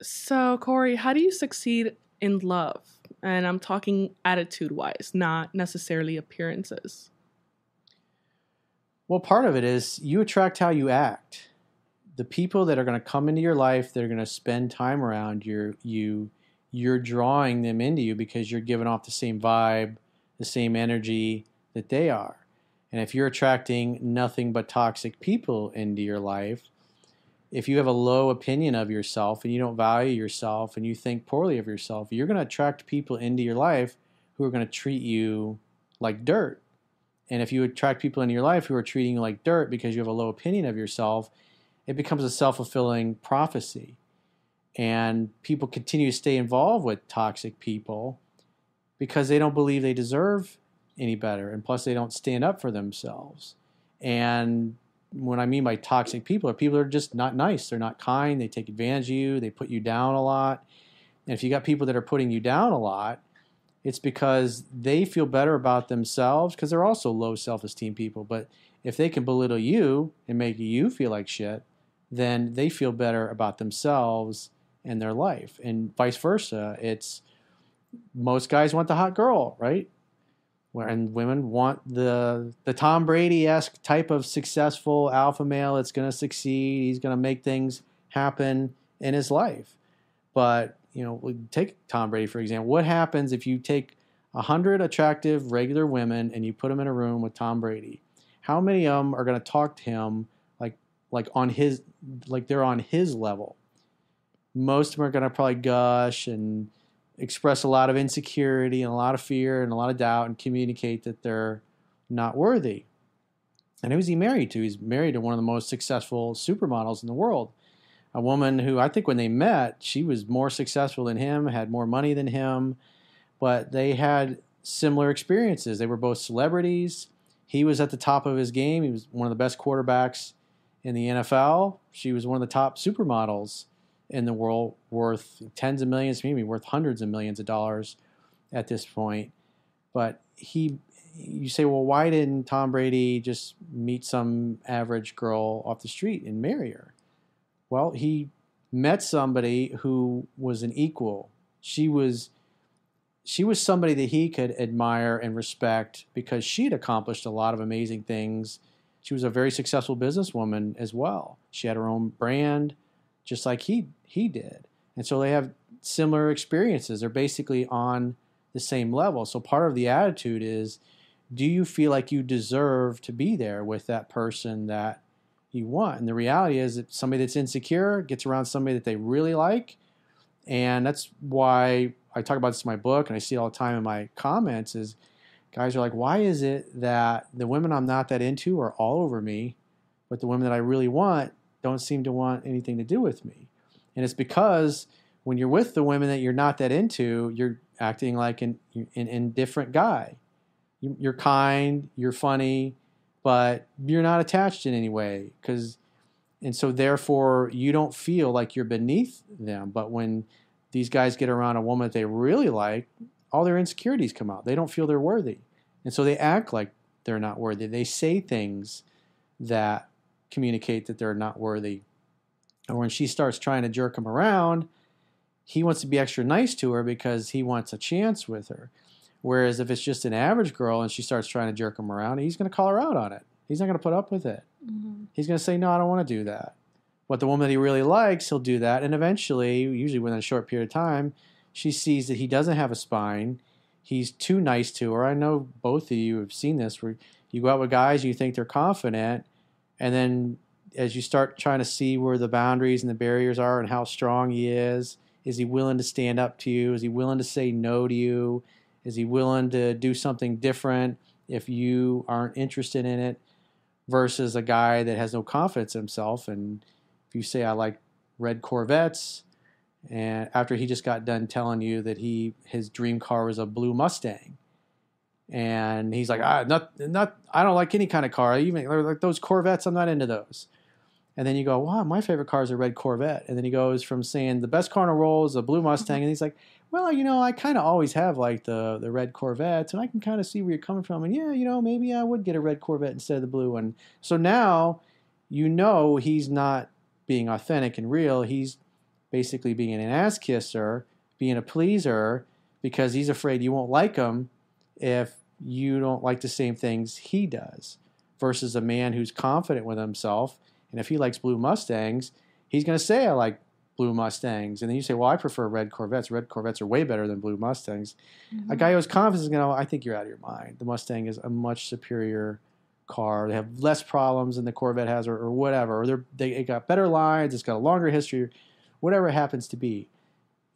So, Corey, how do you succeed in love? And I'm talking attitude wise, not necessarily appearances. Well, part of it is you attract how you act. The people that are going to come into your life, that are going to spend time around you, you you're drawing them into you because you're giving off the same vibe, the same energy that they are. And if you're attracting nothing but toxic people into your life, if you have a low opinion of yourself and you don't value yourself and you think poorly of yourself, you're going to attract people into your life who are going to treat you like dirt. And if you attract people into your life who are treating you like dirt because you have a low opinion of yourself, it becomes a self fulfilling prophecy. And people continue to stay involved with toxic people because they don't believe they deserve any better. And plus, they don't stand up for themselves. And what I mean by toxic people are people that are just not nice. They're not kind. They take advantage of you. They put you down a lot. And if you got people that are putting you down a lot, it's because they feel better about themselves because they're also low self esteem people. But if they can belittle you and make you feel like shit, then they feel better about themselves and their life. And vice versa. It's most guys want the hot girl, right? And women want the the Tom Brady esque type of successful alpha male that's going to succeed. He's going to make things happen in his life. But you know, take Tom Brady for example. What happens if you take hundred attractive regular women and you put them in a room with Tom Brady? How many of them are going to talk to him like like on his like they're on his level? Most of them are going to probably gush and express a lot of insecurity and a lot of fear and a lot of doubt and communicate that they're not worthy. And who's he married to? He's married to one of the most successful supermodels in the world. A woman who I think when they met, she was more successful than him, had more money than him, but they had similar experiences. They were both celebrities. He was at the top of his game. He was one of the best quarterbacks in the NFL. She was one of the top supermodels in the world worth tens of millions, maybe worth hundreds of millions of dollars at this point. But he, you say, well, why didn't Tom Brady just meet some average girl off the street and marry her? Well, he met somebody who was an equal. She was she was somebody that he could admire and respect because she had accomplished a lot of amazing things. She was a very successful businesswoman as well. She had her own brand just like he he did. And so they have similar experiences. They're basically on the same level. So part of the attitude is do you feel like you deserve to be there with that person that you want? And the reality is that somebody that's insecure gets around somebody that they really like. And that's why I talk about this in my book and I see it all the time in my comments is guys are like, why is it that the women I'm not that into are all over me, but the women that I really want don't seem to want anything to do with me. And it's because when you're with the women that you're not that into, you're acting like an, an indifferent guy. You're kind, you're funny, but you're not attached in any way. Because, and so therefore, you don't feel like you're beneath them. But when these guys get around a woman that they really like, all their insecurities come out. They don't feel they're worthy. And so they act like they're not worthy. They say things that communicate that they're not worthy. Or when she starts trying to jerk him around, he wants to be extra nice to her because he wants a chance with her. Whereas if it's just an average girl and she starts trying to jerk him around, he's going to call her out on it. He's not going to put up with it. Mm-hmm. He's going to say, No, I don't want to do that. But the woman that he really likes, he'll do that. And eventually, usually within a short period of time, she sees that he doesn't have a spine. He's too nice to her. I know both of you have seen this where you go out with guys, you think they're confident, and then as you start trying to see where the boundaries and the barriers are and how strong he is, is he willing to stand up to you? Is he willing to say no to you? Is he willing to do something different if you aren't interested in it? Versus a guy that has no confidence in himself. And if you say, I like red Corvettes, and after he just got done telling you that he his dream car was a blue Mustang, and he's like, ah, not, not, I don't like any kind of car. Even like those Corvettes, I'm not into those. And then you go, wow, my favorite car is a red Corvette. And then he goes from saying the best car in the world is a blue Mustang, and he's like, well, you know, I kind of always have like the the red Corvettes, and I can kind of see where you're coming from. And yeah, you know, maybe I would get a red Corvette instead of the blue one. So now, you know, he's not being authentic and real. He's basically being an ass kisser, being a pleaser, because he's afraid you won't like him if you don't like the same things he does. Versus a man who's confident with himself, and if he likes blue Mustangs, he's going to say, I like blue Mustangs. And then you say, Well, I prefer red Corvettes. Red Corvettes are way better than blue Mustangs. Mm-hmm. A guy who's confident is going to, I think you're out of your mind. The Mustang is a much superior car. They have less problems than the Corvette has, or, or whatever. Or they're, they it got better lines. It's got a longer history, whatever it happens to be.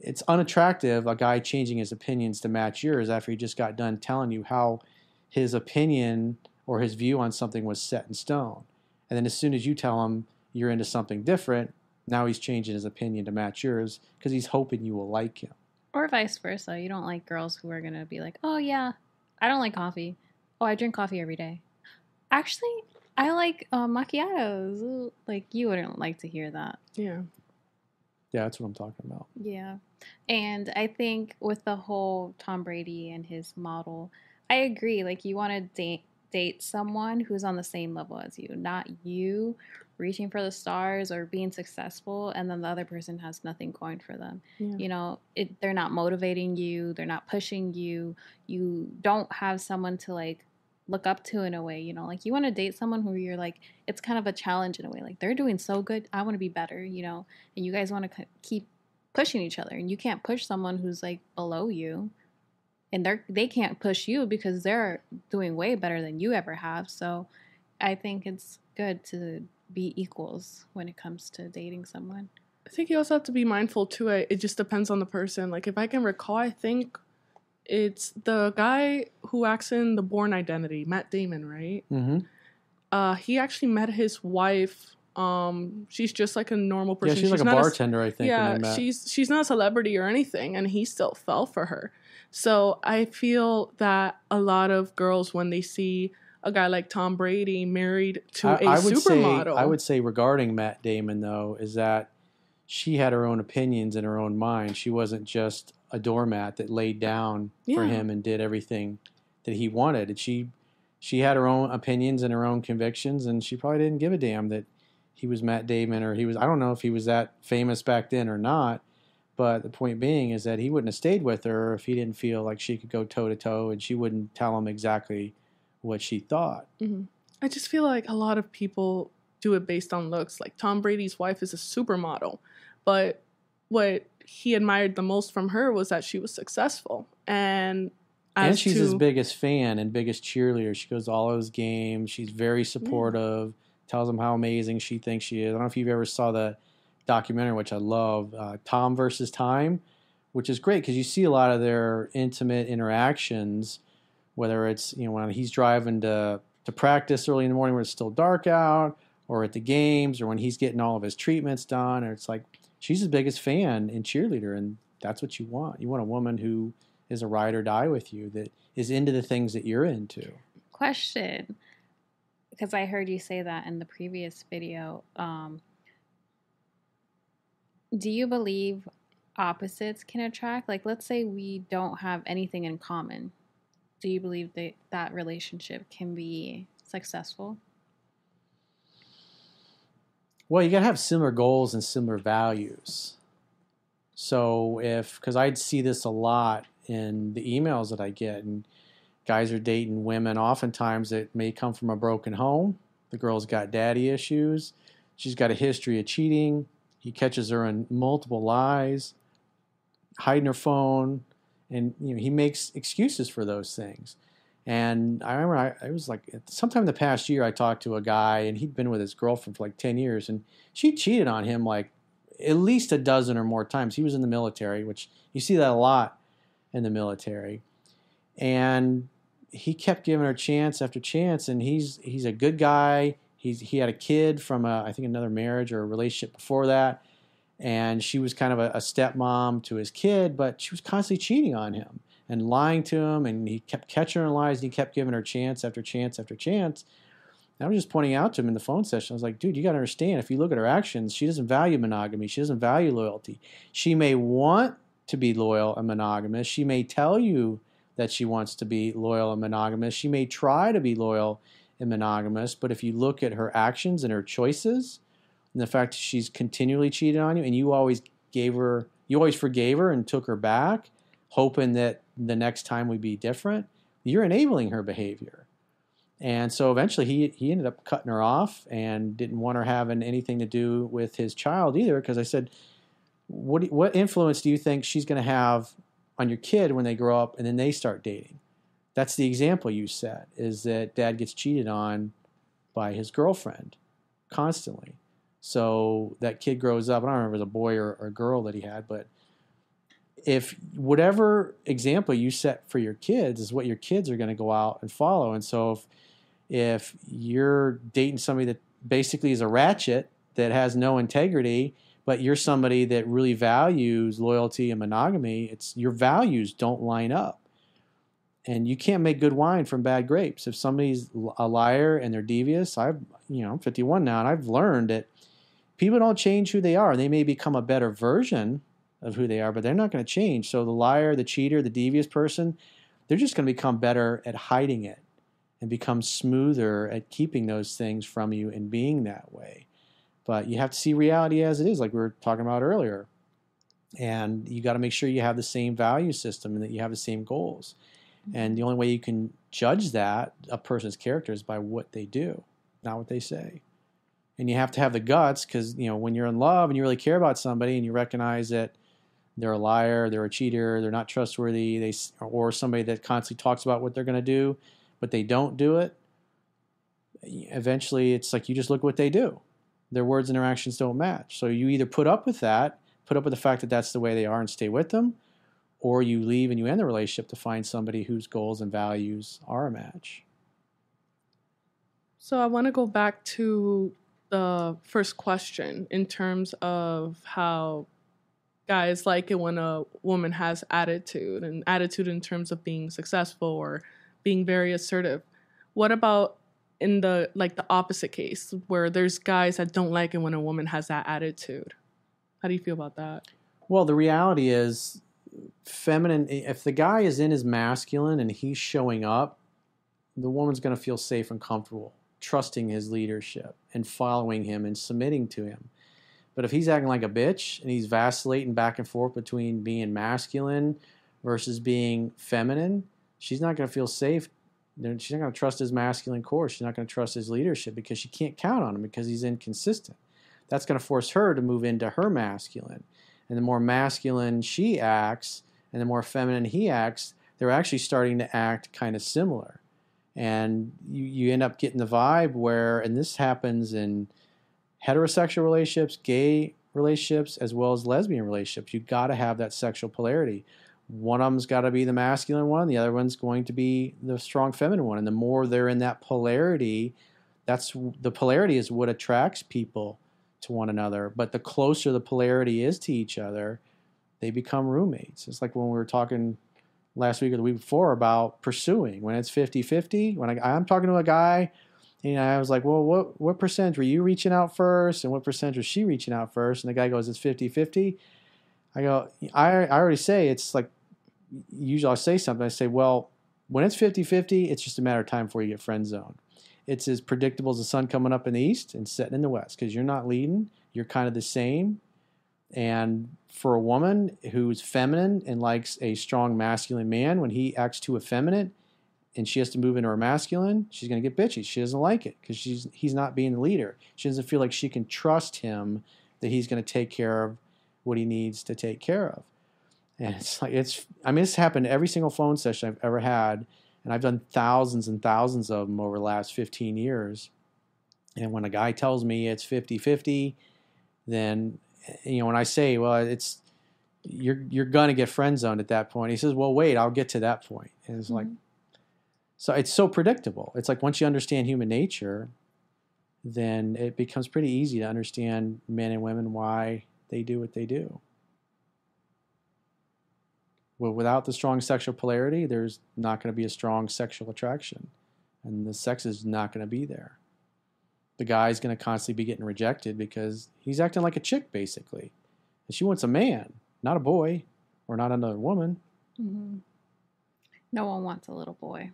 It's unattractive a guy changing his opinions to match yours after he just got done telling you how his opinion or his view on something was set in stone. And then as soon as you tell him you're into something different, now he's changing his opinion to match yours because he's hoping you will like him. Or vice versa. You don't like girls who are going to be like, oh, yeah, I don't like coffee. Oh, I drink coffee every day. Actually, I like uh, macchiatos. Like, you wouldn't like to hear that. Yeah. Yeah, that's what I'm talking about. Yeah. And I think with the whole Tom Brady and his model, I agree. Like, you want to date date someone who's on the same level as you, not you reaching for the stars or being successful and then the other person has nothing going for them. Yeah. You know, it, they're not motivating you, they're not pushing you. You don't have someone to like look up to in a way, you know, like you want to date someone who you're like it's kind of a challenge in a way. Like they're doing so good, I want to be better, you know. And you guys want to keep pushing each other and you can't push someone who's like below you and they're they can't push you because they're doing way better than you ever have so i think it's good to be equals when it comes to dating someone I think you also have to be mindful too. It, it just depends on the person. Like if I can recall, I think it's the guy who acts in The Bourne Identity, Matt Damon, right? Mm-hmm. Uh, he actually met his wife. Um, she's just like a normal person. Yeah, person. she's, like a bartender, I think. yeah, she's she's not a celebrity or anything, and he still fell for her. So I feel that a lot of girls, when they see a guy like Tom Brady married to a I, I would say, supermodel, I would say regarding Matt Damon though is that she had her own opinions in her own mind. She wasn't just a doormat that laid down for him and did everything that he wanted. And she she had her own opinions and her own convictions, and she probably didn't give a damn that he was Matt Damon or he was. I don't know if he was that famous back then or not. But the point being is that he wouldn't have stayed with her if he didn't feel like she could go toe to toe, and she wouldn't tell him exactly what she thought. Mhm. I just feel like a lot of people do it based on looks. Like Tom Brady's wife is a supermodel, but what he admired the most from her was that she was successful. And as and she's to, his biggest fan and biggest cheerleader. She goes to all of his games. She's very supportive. Tells him how amazing she thinks she is. I don't know if you've ever saw the documentary, which I love, uh, Tom versus Time, which is great because you see a lot of their intimate interactions. Whether it's you know when he's driving to to practice early in the morning when it's still dark out, or at the games, or when he's getting all of his treatments done, or it's like she's his biggest fan and cheerleader, and that's what you want. You want a woman who is a ride or die with you that is into the things that you're into. question because i heard you say that in the previous video um, do you believe opposites can attract? Like let's say we don't have anything in common. Do you believe that that relationship can be successful? Well, you got to have similar goals and similar values. So if because I'd see this a lot in the emails that I get, and guys are dating women oftentimes that may come from a broken home. The girl's got daddy issues. She's got a history of cheating. He catches her in multiple lies, hiding her phone, and you know he makes excuses for those things. And I remember I, I was like, sometime in the past year, I talked to a guy, and he'd been with his girlfriend for like ten years, and she cheated on him like at least a dozen or more times. He was in the military, which you see that a lot in the military, and he kept giving her chance after chance. And he's he's a good guy. He's he had a kid from a, I think another marriage or a relationship before that, and she was kind of a, a stepmom to his kid, but she was constantly cheating on him and lying to him, and he kept catching her in lies, and he kept giving her chance after chance after chance. And I was just pointing out to him in the phone session. I was like, dude, you got to understand. If you look at her actions, she doesn't value monogamy. She doesn't value loyalty. She may want to be loyal and monogamous. She may tell you that she wants to be loyal and monogamous. She may try to be loyal and monogamous. But if you look at her actions and her choices, and the fact she's continually cheated on you, and you always gave her, you always forgave her and took her back, hoping that the next time would be different. You're enabling her behavior. And so eventually he, he ended up cutting her off and didn't want her having anything to do with his child either. Because I said, what, what influence do you think she's going to have on your kid when they grow up and then they start dating? That's the example you set is that dad gets cheated on by his girlfriend constantly. So that kid grows up. I don't remember if it was a boy or, or a girl that he had, but if whatever example you set for your kids is what your kids are going to go out and follow. And so if if you're dating somebody that basically is a ratchet that has no integrity, but you're somebody that really values loyalty and monogamy, it's your values don't line up. And you can't make good wine from bad grapes. If somebody's a liar and they're devious, I've you know, I'm 51 now and I've learned that people don't change who they are. They may become a better version of who they are, but they're not going to change. So the liar, the cheater, the devious person, they're just going to become better at hiding it and become smoother at keeping those things from you and being that way. But you have to see reality as it is, like we were talking about earlier. And you got to make sure you have the same value system and that you have the same goals. Mm-hmm. And the only way you can judge that, a person's character, is by what they do, not what they say and you have to have the guts because you know when you're in love and you really care about somebody and you recognize that they're a liar, they're a cheater, they're not trustworthy, they or somebody that constantly talks about what they're going to do, but they don't do it. Eventually, it's like you just look what they do. Their words and their actions don't match. So you either put up with that, put up with the fact that that's the way they are, and stay with them, or you leave and you end the relationship to find somebody whose goals and values are a match. So I want to go back to the first question in terms of how guys like it when a woman has attitude and attitude in terms of being successful or being very assertive. What about in the like the opposite case where there's guys that don't like it when a woman has that attitude? How do you feel about that? Well, the reality is feminine if the guy is in his masculine and he's showing up, the woman's going to feel safe and comfortable trusting his leadership and following him and submitting to him. But if he's acting like a bitch and he's vacillating back and forth between being masculine versus being feminine, she's not going to feel safe. She's not going to trust his masculine core. She's not going to trust his leadership because she can't count on him because he's inconsistent. That's going to force her to move into her masculine. And the more masculine she acts and the more feminine he acts, they're actually starting to act kind of similar and you, you end up getting the vibe where and this happens in heterosexual relationships gay relationships as well as lesbian relationships You've got to have that sexual polarity one of them's got to be the masculine one the other one's going to be the strong feminine one and the more they're in that polarity that's the polarity is what attracts people to one another but the closer the polarity is to each other they become roommates. It's like when we were talking last week or the week before about pursuing. When it's 50-50 when I, i'm talking to a guy and i was like well what, what percentage were you reaching out first and what percentage was she reaching out first? And the guy goes it's 50-50 i go i, I already say it's like usually i'll say something i say well when it's 50-50 it's just a matter of time before you get friend zone it's as predictable as the sun coming up in the east and setting in the west because you're not leading you're kind of the same and for a woman who's feminine and likes a strong masculine man, when he acts too effeminate and she has to move into her masculine, she's going to get bitchy. She doesn't like it because she's he's not being the leader. She doesn't feel like she can trust him that he's going to take care of what he needs to take care of. And it's like it's I mean it's happened every single phone session I've ever had, and I've done thousands and thousands of them over the last 15 years. And when a guy tells me it's 50-50, then you know, when I say, well, it's you're you're gonna get friend zoned at that point. He says, well, wait, I'll get to that point. And it's mm-hmm. like, so it's so predictable. It's like once you understand human nature, then it becomes pretty easy to understand men and women why they do what they do. Well, without the strong sexual polarity, there's not going to be a strong sexual attraction, and the sex is not going to be there the guy's going to constantly be getting rejected because he's acting like a chick, basically. And she wants a man, not a boy or not another woman. Mm-hmm. No one wants a little boy.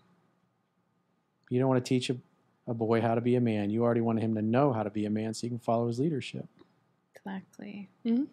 You don't want to teach a, a boy how to be a man. You already want him to know how to be a man so you can follow his leadership. Exactly. Mm-hmm.